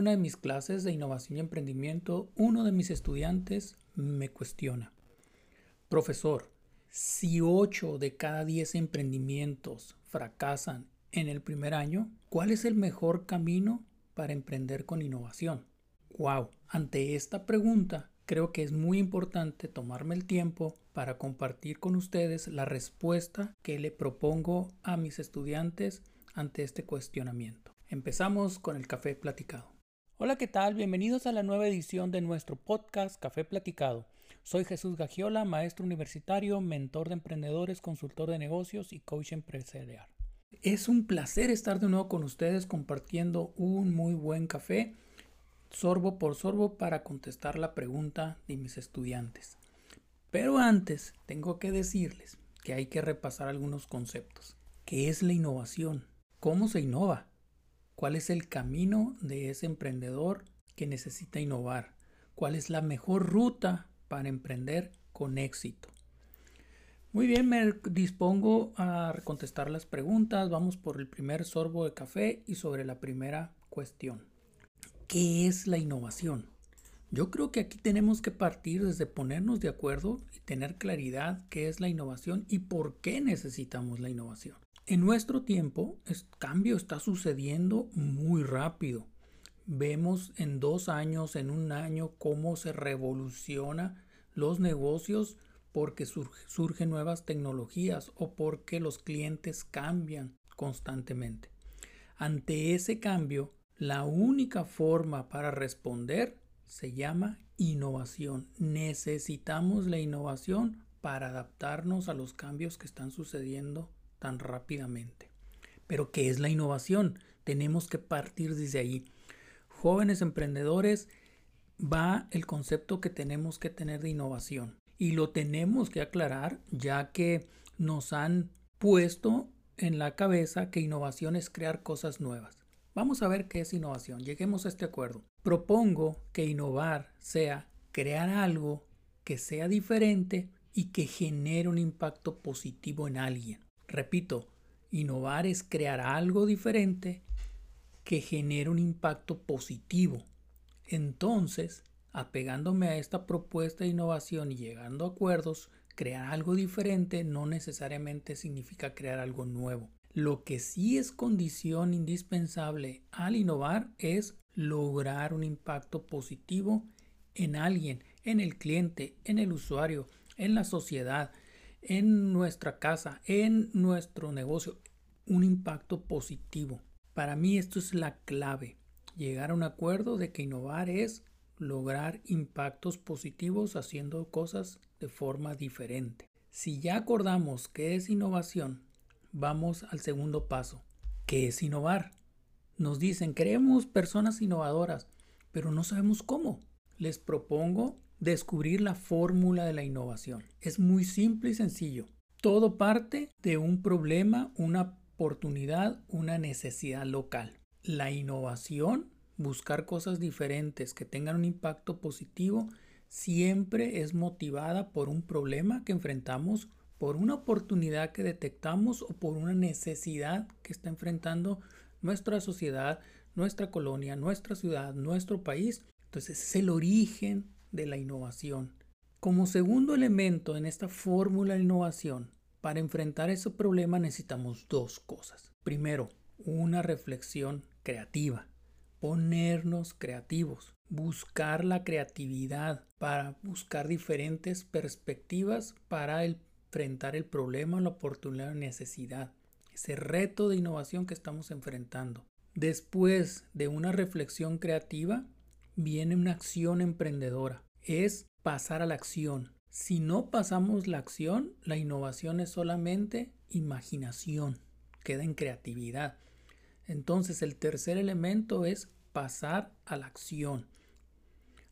Una de mis clases de innovación y emprendimiento, uno de mis estudiantes me cuestiona, profesor, si 8 de cada 10 emprendimientos fracasan en el primer año, ¿cuál es el mejor camino para emprender con innovación? Wow, ante esta pregunta creo que es muy importante tomarme el tiempo para compartir con ustedes la respuesta que le propongo a mis estudiantes ante este cuestionamiento. Empezamos con el café platicado. Hola, ¿qué tal? Bienvenidos a la nueva edición de nuestro podcast Café Platicado. Soy Jesús Gagiola, maestro universitario, mentor de emprendedores, consultor de negocios y coach empresarial. Es un placer estar de nuevo con ustedes compartiendo un muy buen café, sorbo por sorbo, para contestar la pregunta de mis estudiantes. Pero antes tengo que decirles que hay que repasar algunos conceptos. ¿Qué es la innovación? ¿Cómo se innova? ¿Cuál es el camino de ese emprendedor que necesita innovar? ¿Cuál es la mejor ruta para emprender con éxito? Muy bien, me dispongo a contestar las preguntas. Vamos por el primer sorbo de café y sobre la primera cuestión. ¿Qué es la innovación? Yo creo que aquí tenemos que partir desde ponernos de acuerdo y tener claridad qué es la innovación y por qué necesitamos la innovación. En nuestro tiempo, el cambio está sucediendo muy rápido. Vemos en dos años, en un año, cómo se revoluciona los negocios porque surgen nuevas tecnologías o porque los clientes cambian constantemente. Ante ese cambio, la única forma para responder se llama innovación. Necesitamos la innovación para adaptarnos a los cambios que están sucediendo tan rápidamente. Pero ¿qué es la innovación? Tenemos que partir desde ahí. Jóvenes emprendedores, va el concepto que tenemos que tener de innovación. Y lo tenemos que aclarar ya que nos han puesto en la cabeza que innovación es crear cosas nuevas. Vamos a ver qué es innovación. Lleguemos a este acuerdo. Propongo que innovar sea crear algo que sea diferente y que genere un impacto positivo en alguien. Repito, innovar es crear algo diferente que genere un impacto positivo. Entonces, apegándome a esta propuesta de innovación y llegando a acuerdos, crear algo diferente no necesariamente significa crear algo nuevo. Lo que sí es condición indispensable al innovar es lograr un impacto positivo en alguien, en el cliente, en el usuario, en la sociedad, en nuestra casa, en nuestro negocio, un impacto positivo. Para mí esto es la clave, llegar a un acuerdo de que innovar es lograr impactos positivos haciendo cosas de forma diferente. Si ya acordamos qué es innovación, vamos al segundo paso. ¿Qué es innovar? Nos dicen, queremos personas innovadoras, pero no sabemos cómo. Les propongo descubrir la fórmula de la innovación. Es muy simple y sencillo. Todo parte de un problema, una oportunidad, una necesidad local. La innovación, buscar cosas diferentes que tengan un impacto positivo, siempre es motivada por un problema que enfrentamos, por una oportunidad que detectamos o por una necesidad que está enfrentando nuestra sociedad, nuestra colonia, nuestra ciudad, nuestro país. Entonces es el origen de la innovación. Como segundo elemento en esta fórmula de innovación, para enfrentar ese problema necesitamos dos cosas. Primero, una reflexión creativa, ponernos creativos, buscar la creatividad para buscar diferentes perspectivas para enfrentar el problema, la oportunidad, la necesidad, ese reto de innovación que estamos enfrentando. Después de una reflexión creativa, viene una acción emprendedora. Es pasar a la acción. Si no pasamos la acción, la innovación es solamente imaginación, queda en creatividad. Entonces el tercer elemento es pasar a la acción.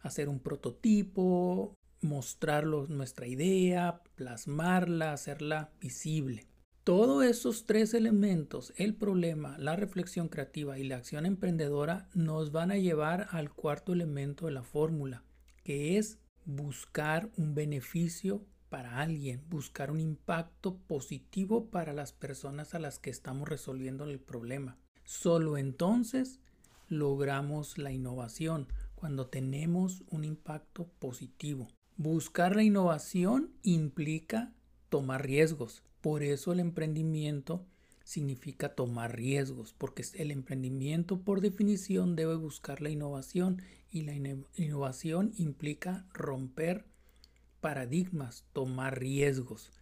Hacer un prototipo, mostrar nuestra idea, plasmarla, hacerla visible. Todos esos tres elementos, el problema, la reflexión creativa y la acción emprendedora, nos van a llevar al cuarto elemento de la fórmula, que es buscar un beneficio para alguien, buscar un impacto positivo para las personas a las que estamos resolviendo el problema. Solo entonces logramos la innovación, cuando tenemos un impacto positivo. Buscar la innovación implica tomar riesgos. Por eso el emprendimiento significa tomar riesgos, porque el emprendimiento por definición debe buscar la innovación y la innovación implica romper paradigmas, tomar riesgos.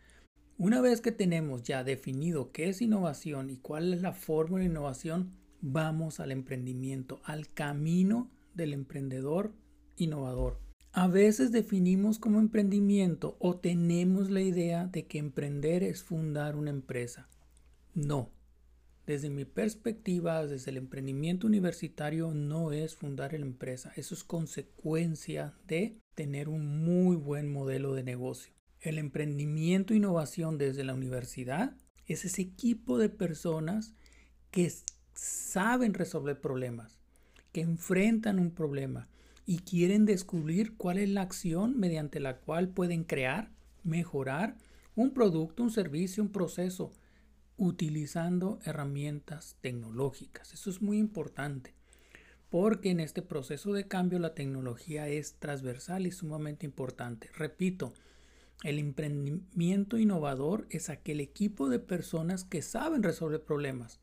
Una vez que tenemos ya definido qué es innovación y cuál es la fórmula de innovación, vamos al emprendimiento, al camino del emprendedor innovador. A veces definimos como emprendimiento o tenemos la idea de que emprender es fundar una empresa. No. Desde mi perspectiva, desde el emprendimiento universitario, no es fundar la empresa. Eso es consecuencia de tener un muy buen modelo de negocio. El emprendimiento e innovación desde la universidad es ese equipo de personas que saben resolver problemas, que enfrentan un problema y quieren descubrir cuál es la acción mediante la cual pueden crear, mejorar un producto, un servicio, un proceso, utilizando herramientas tecnológicas. Eso es muy importante porque en este proceso de cambio la tecnología es transversal y sumamente importante. Repito, el emprendimiento innovador es aquel equipo de personas que saben resolver problemas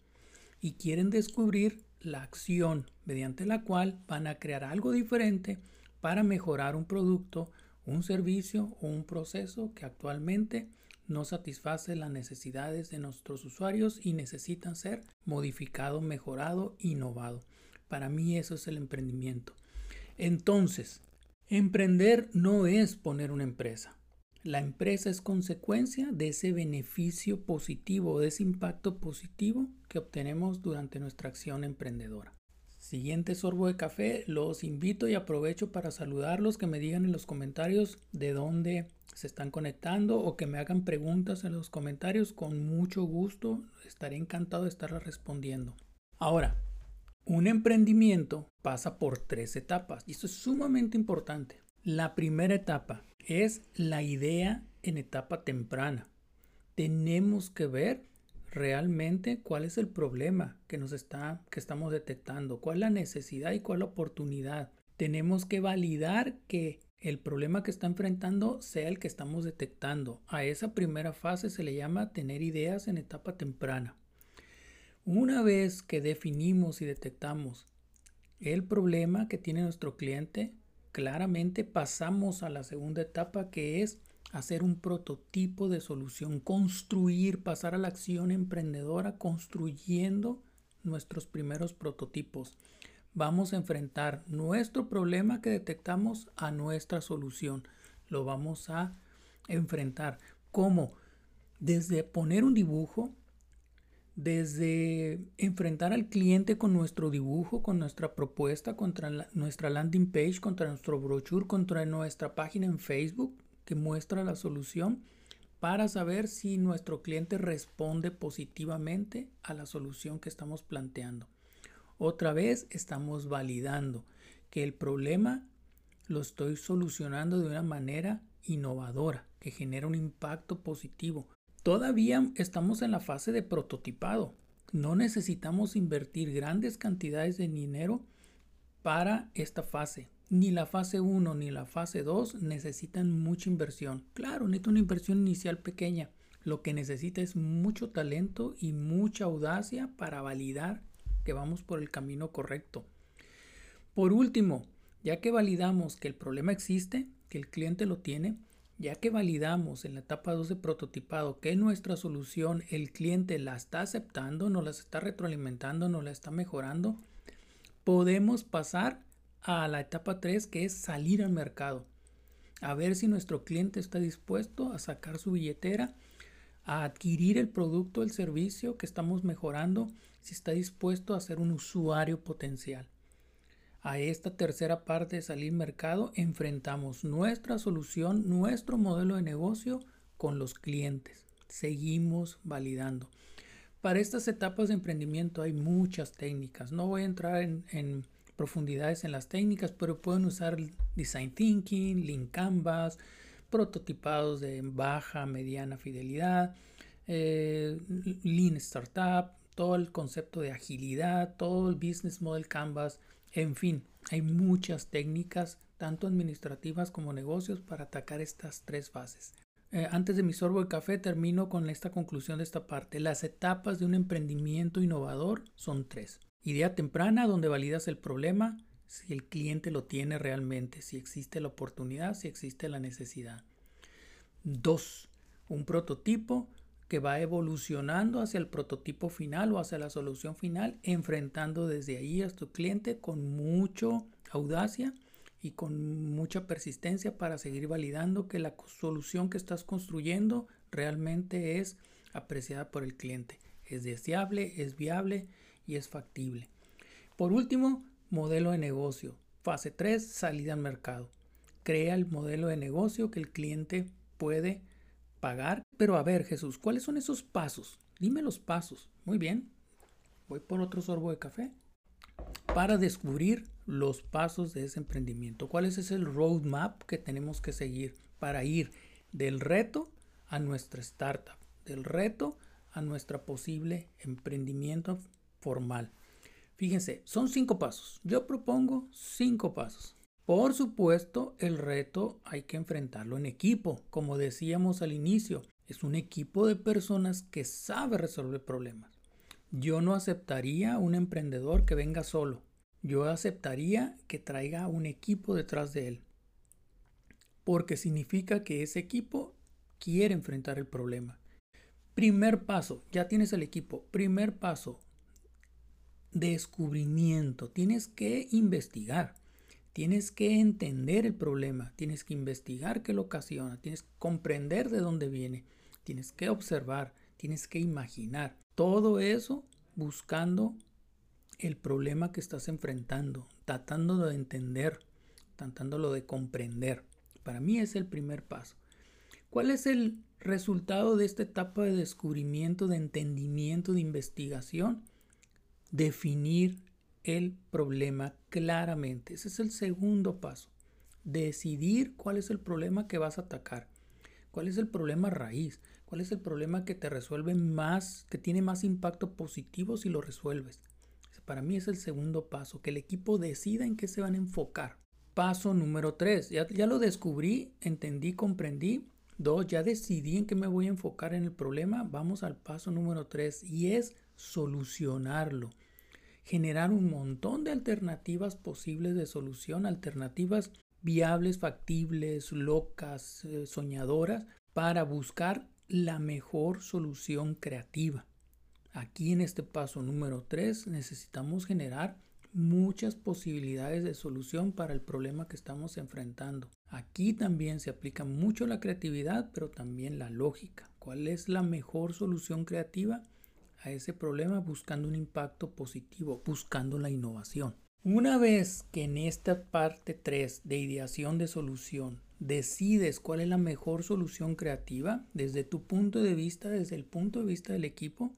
y quieren descubrir la acción mediante la cual van a crear algo diferente para mejorar un producto, un servicio o un proceso que actualmente no satisface las necesidades de nuestros usuarios y necesitan ser modificado, mejorado, innovado. Para mí eso es el emprendimiento. Entonces, emprender no es poner una empresa. La empresa es consecuencia de ese beneficio positivo, de ese impacto positivo que obtenemos durante nuestra acción emprendedora. Siguiente sorbo de café, los invito y aprovecho para saludarlos, que me digan en los comentarios de dónde se están conectando o que me hagan preguntas en los comentarios. Con mucho gusto, estaré encantado de estarlas respondiendo. Ahora, un emprendimiento pasa por tres etapas y esto es sumamente importante. La primera etapa es la idea en etapa temprana. Tenemos que ver realmente cuál es el problema que nos está que estamos detectando, cuál es la necesidad y cuál es la oportunidad. Tenemos que validar que el problema que está enfrentando sea el que estamos detectando. A esa primera fase se le llama tener ideas en etapa temprana. Una vez que definimos y detectamos el problema que tiene nuestro cliente, claramente pasamos a la segunda etapa que es hacer un prototipo de solución, construir, pasar a la acción emprendedora construyendo nuestros primeros prototipos. Vamos a enfrentar nuestro problema que detectamos a nuestra solución. Lo vamos a enfrentar. ¿Cómo? Desde poner un dibujo, desde enfrentar al cliente con nuestro dibujo, con nuestra propuesta, contra nuestra landing page, contra nuestro brochure, contra nuestra página en Facebook que muestra la solución para saber si nuestro cliente responde positivamente a la solución que estamos planteando. Otra vez estamos validando que el problema lo estoy solucionando de una manera innovadora, que genera un impacto positivo, Todavía estamos en la fase de prototipado. No necesitamos invertir grandes cantidades de dinero para esta fase. Ni la fase 1 ni la fase 2 necesitan mucha inversión. Claro, necesita una inversión inicial pequeña. Lo que necesita es mucho talento y mucha audacia para validar que vamos por el camino correcto. Por último, ya que validamos que el problema existe, que el cliente lo tiene, ya que validamos en la etapa 2 de prototipado que nuestra solución el cliente la está aceptando, nos la está retroalimentando, nos la está mejorando, podemos pasar a la etapa 3 que es salir al mercado. A ver si nuestro cliente está dispuesto a sacar su billetera, a adquirir el producto el servicio que estamos mejorando, si está dispuesto a ser un usuario potencial. A esta tercera parte de salir mercado enfrentamos nuestra solución, nuestro modelo de negocio con los clientes. Seguimos validando. Para estas etapas de emprendimiento hay muchas técnicas. No voy a entrar en, profundidades en las técnicas, pero pueden usar Design Thinking, Lean Canvas, prototipados de baja, mediana fidelidad, eh, Lean Startup, todo el concepto de agilidad, todo el business model canvas, en fin, hay muchas técnicas, tanto administrativas como negocios, para atacar estas tres fases. Eh, antes de mi sorbo de café termino con esta conclusión de esta parte. Las etapas de un emprendimiento innovador son tres. Idea temprana, donde validas el problema, si el cliente lo tiene realmente, si existe la oportunidad, si existe la necesidad. Dos, un prototipo que va evolucionando hacia el prototipo final o hacia la solución final, enfrentando desde ahí a tu cliente con mucha audacia y con mucha persistencia para seguir validando que la solución que estás construyendo realmente es apreciada por el cliente. Es deseable, es viable y es factible. Por último, modelo de negocio. Fase 3, salida al mercado. Crea el modelo de negocio que el cliente puede pagar. Pero a ver, Jesús, ¿cuáles son esos pasos? Dime los pasos. Muy bien. Voy por otro sorbo de café para descubrir los pasos de ese emprendimiento. ¿Cuál es ese roadmap que tenemos que seguir para ir del reto a nuestra startup, del reto a nuestra posible emprendimiento formal? Fíjense, son cinco pasos. Yo propongo cinco pasos. Por supuesto, el reto hay que enfrentarlo en equipo. Como decíamos al inicio, es un equipo de personas que sabe resolver problemas. Yo no aceptaría un emprendedor que venga solo. Yo aceptaría que traiga un equipo detrás de él. Porque significa que ese equipo quiere enfrentar el problema. Primer paso, ya tienes el equipo. Primer paso, descubrimiento. Tienes que investigar. Tienes que entender el problema. Tienes que investigar qué lo ocasiona. Tienes que comprender de dónde viene. Tienes que observar. Tienes que imaginar. Todo eso buscando el problema que estás enfrentando, tratando de entender, tratándolo de comprender. Para mí es el primer paso. ¿Cuál es el resultado de esta etapa de descubrimiento, de entendimiento, de investigación? Definir el problema claramente. Ese es el segundo paso. Decidir cuál es el problema que vas a atacar. ¿Cuál es el problema raíz? ¿Cuál es el problema que te resuelve más, que tiene más impacto positivo si lo resuelves? Para mí es el segundo paso, que el equipo decida en qué se van a enfocar. Paso número tres, ya, lo descubrí, entendí, comprendí. Dos, ya decidí en qué me voy a enfocar en el problema. Vamos al paso número tres y es solucionarlo. Generar un montón de alternativas posibles de solución, alternativas viables, factibles, locas, eh, soñadoras, para buscar la mejor solución creativa. Aquí en este paso número 3 necesitamos generar muchas posibilidades de solución para el problema que estamos enfrentando. Aquí también se aplica mucho la creatividad, pero también la lógica. ¿Cuál es la mejor solución creativa a ese problema buscando un impacto positivo, buscando la innovación? Una vez que en esta parte 3 de ideación de solución decides cuál es la mejor solución creativa desde tu punto de vista, desde el punto de vista del equipo,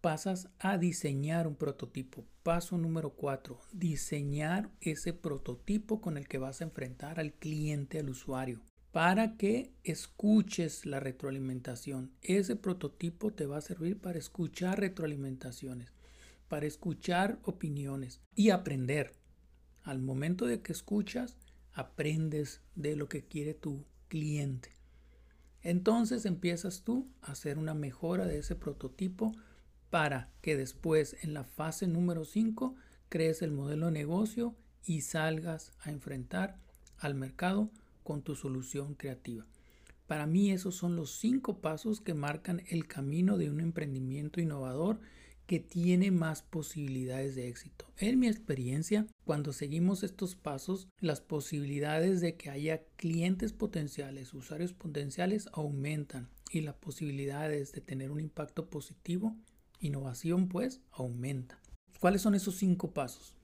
pasas a diseñar un prototipo. Paso número 4, diseñar ese prototipo con el que vas a enfrentar al cliente, al usuario, para que escuches la retroalimentación. Ese prototipo te va a servir para escuchar retroalimentaciones, para escuchar opiniones y aprender. Al momento de que escuchas, aprendes de lo que quiere tu cliente. Entonces empiezas tú a hacer una mejora de ese prototipo para que después en la fase número 5 crees el modelo de negocio y salgas a enfrentar al mercado con tu solución creativa. Para mí esos son los cinco pasos que marcan el camino de un emprendimiento innovador que tiene más posibilidades de éxito. En mi experiencia, cuando seguimos estos pasos, las posibilidades de que haya clientes potenciales, usuarios potenciales aumentan y las posibilidades de tener un impacto positivo, innovación pues, aumenta. ¿Cuáles son esos cinco pasos?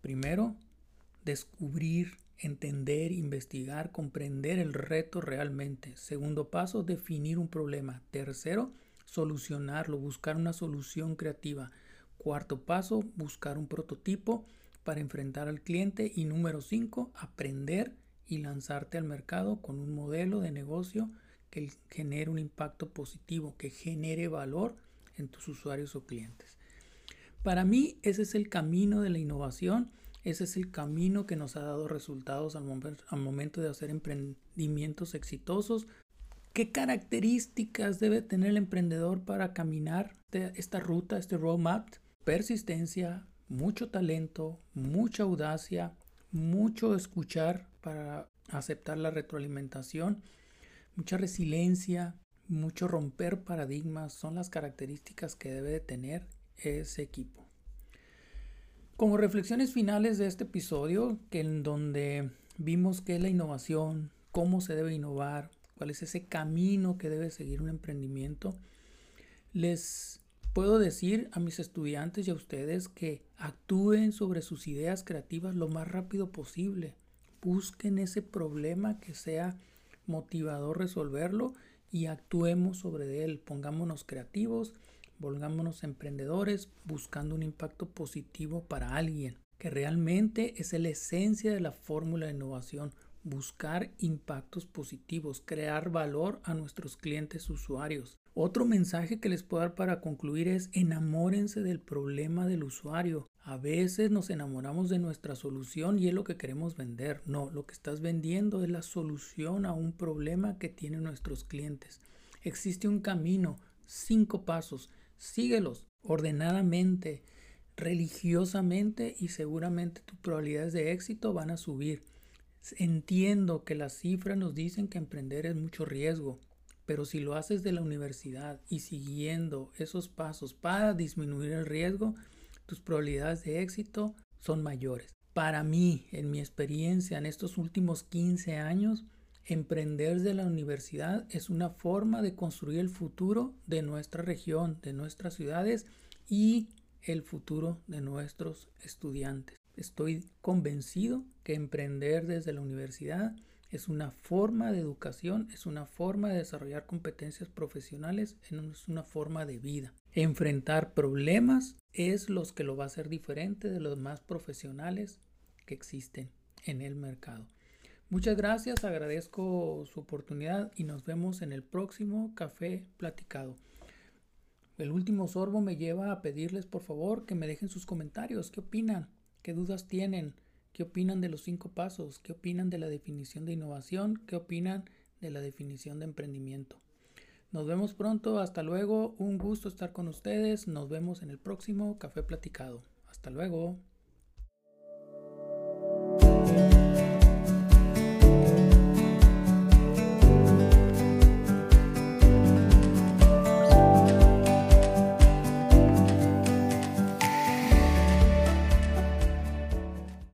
Primero, descubrir, entender, investigar, comprender el reto realmente. Segundo paso, definir un problema. Tercero, solucionarlo, buscar una solución creativa. Cuarto paso, buscar un prototipo para enfrentar al cliente. Y número cinco, aprender y lanzarte al mercado con un modelo de negocio que genere un impacto positivo, que genere valor en tus usuarios o clientes. Para mí ese es el camino de la innovación, ese es el camino que nos ha dado resultados al, momento de hacer emprendimientos exitosos. ¿Qué características debe tener el emprendedor para caminar esta ruta, este roadmap? Persistencia, mucho talento, mucha audacia, mucho escuchar para aceptar la retroalimentación, mucha resiliencia, mucho romper paradigmas son las características que debe de tener ese equipo. Como reflexiones finales de este episodio, que en donde vimos qué es la innovación, cómo se debe innovar, cuál es ese camino que debe seguir un emprendimiento, les puedo decir a mis estudiantes y a ustedes que actúen sobre sus ideas creativas lo más rápido posible. Busquen ese problema que sea motivador resolverlo y actuemos sobre él. Pongámonos creativos, volgámonos emprendedores buscando un impacto positivo para alguien, que realmente es la esencia de la fórmula de innovación. Buscar impactos positivos, crear valor a nuestros clientes usuarios. Otro mensaje que les puedo dar para concluir es enamórense del problema del usuario. A veces nos enamoramos de nuestra solución y es lo que queremos vender. No, lo que estás vendiendo es la solución a un problema que tienen nuestros clientes. Existe un camino, cinco pasos. Síguelos ordenadamente, religiosamente y seguramente tus probabilidades de éxito van a subir. Entiendo que las cifras nos dicen que emprender es mucho riesgo, pero si lo haces de la universidad y siguiendo esos pasos para disminuir el riesgo, tus probabilidades de éxito son mayores. Para mí, en mi experiencia en estos últimos 15 años, emprender de la universidad es una forma de construir el futuro de nuestra región, de nuestras ciudades y el futuro de nuestros estudiantes. Estoy convencido que emprender desde la universidad es una forma de educación, es una forma de desarrollar competencias profesionales, es una forma de vida. Enfrentar problemas es lo que lo va a hacer diferente de los más profesionales que existen en el mercado. Muchas gracias, agradezco su oportunidad y nos vemos en el próximo café platicado. El último sorbo me lleva a pedirles por favor que me dejen sus comentarios, qué opinan, qué dudas tienen. ¿Qué opinan de los cinco pasos? ¿Qué opinan de la definición de innovación? ¿Qué opinan de la definición de emprendimiento? Nos vemos pronto, hasta luego, un gusto estar con ustedes, nos vemos en el próximo Café Platicado. Hasta luego.